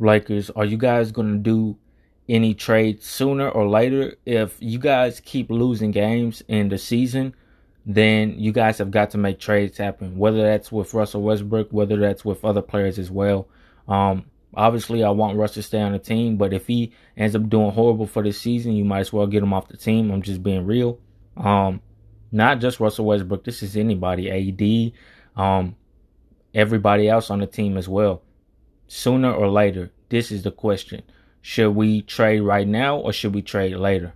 Lakers, are you guys going to do any trade sooner or later? If you guys keep losing games in the season, then you guys have got to make trades happen, whether that's with Russell Westbrook, whether that's with other players as well. Um, obviously, I want Russ to stay on the team, but if he ends up doing horrible for this season, you might as well get him off the team. I'm just being real. Um, not just Russell Westbrook. This is anybody, AD, um, everybody else on the team as well. Sooner or later, this is the question. Should we trade right now or should we trade later?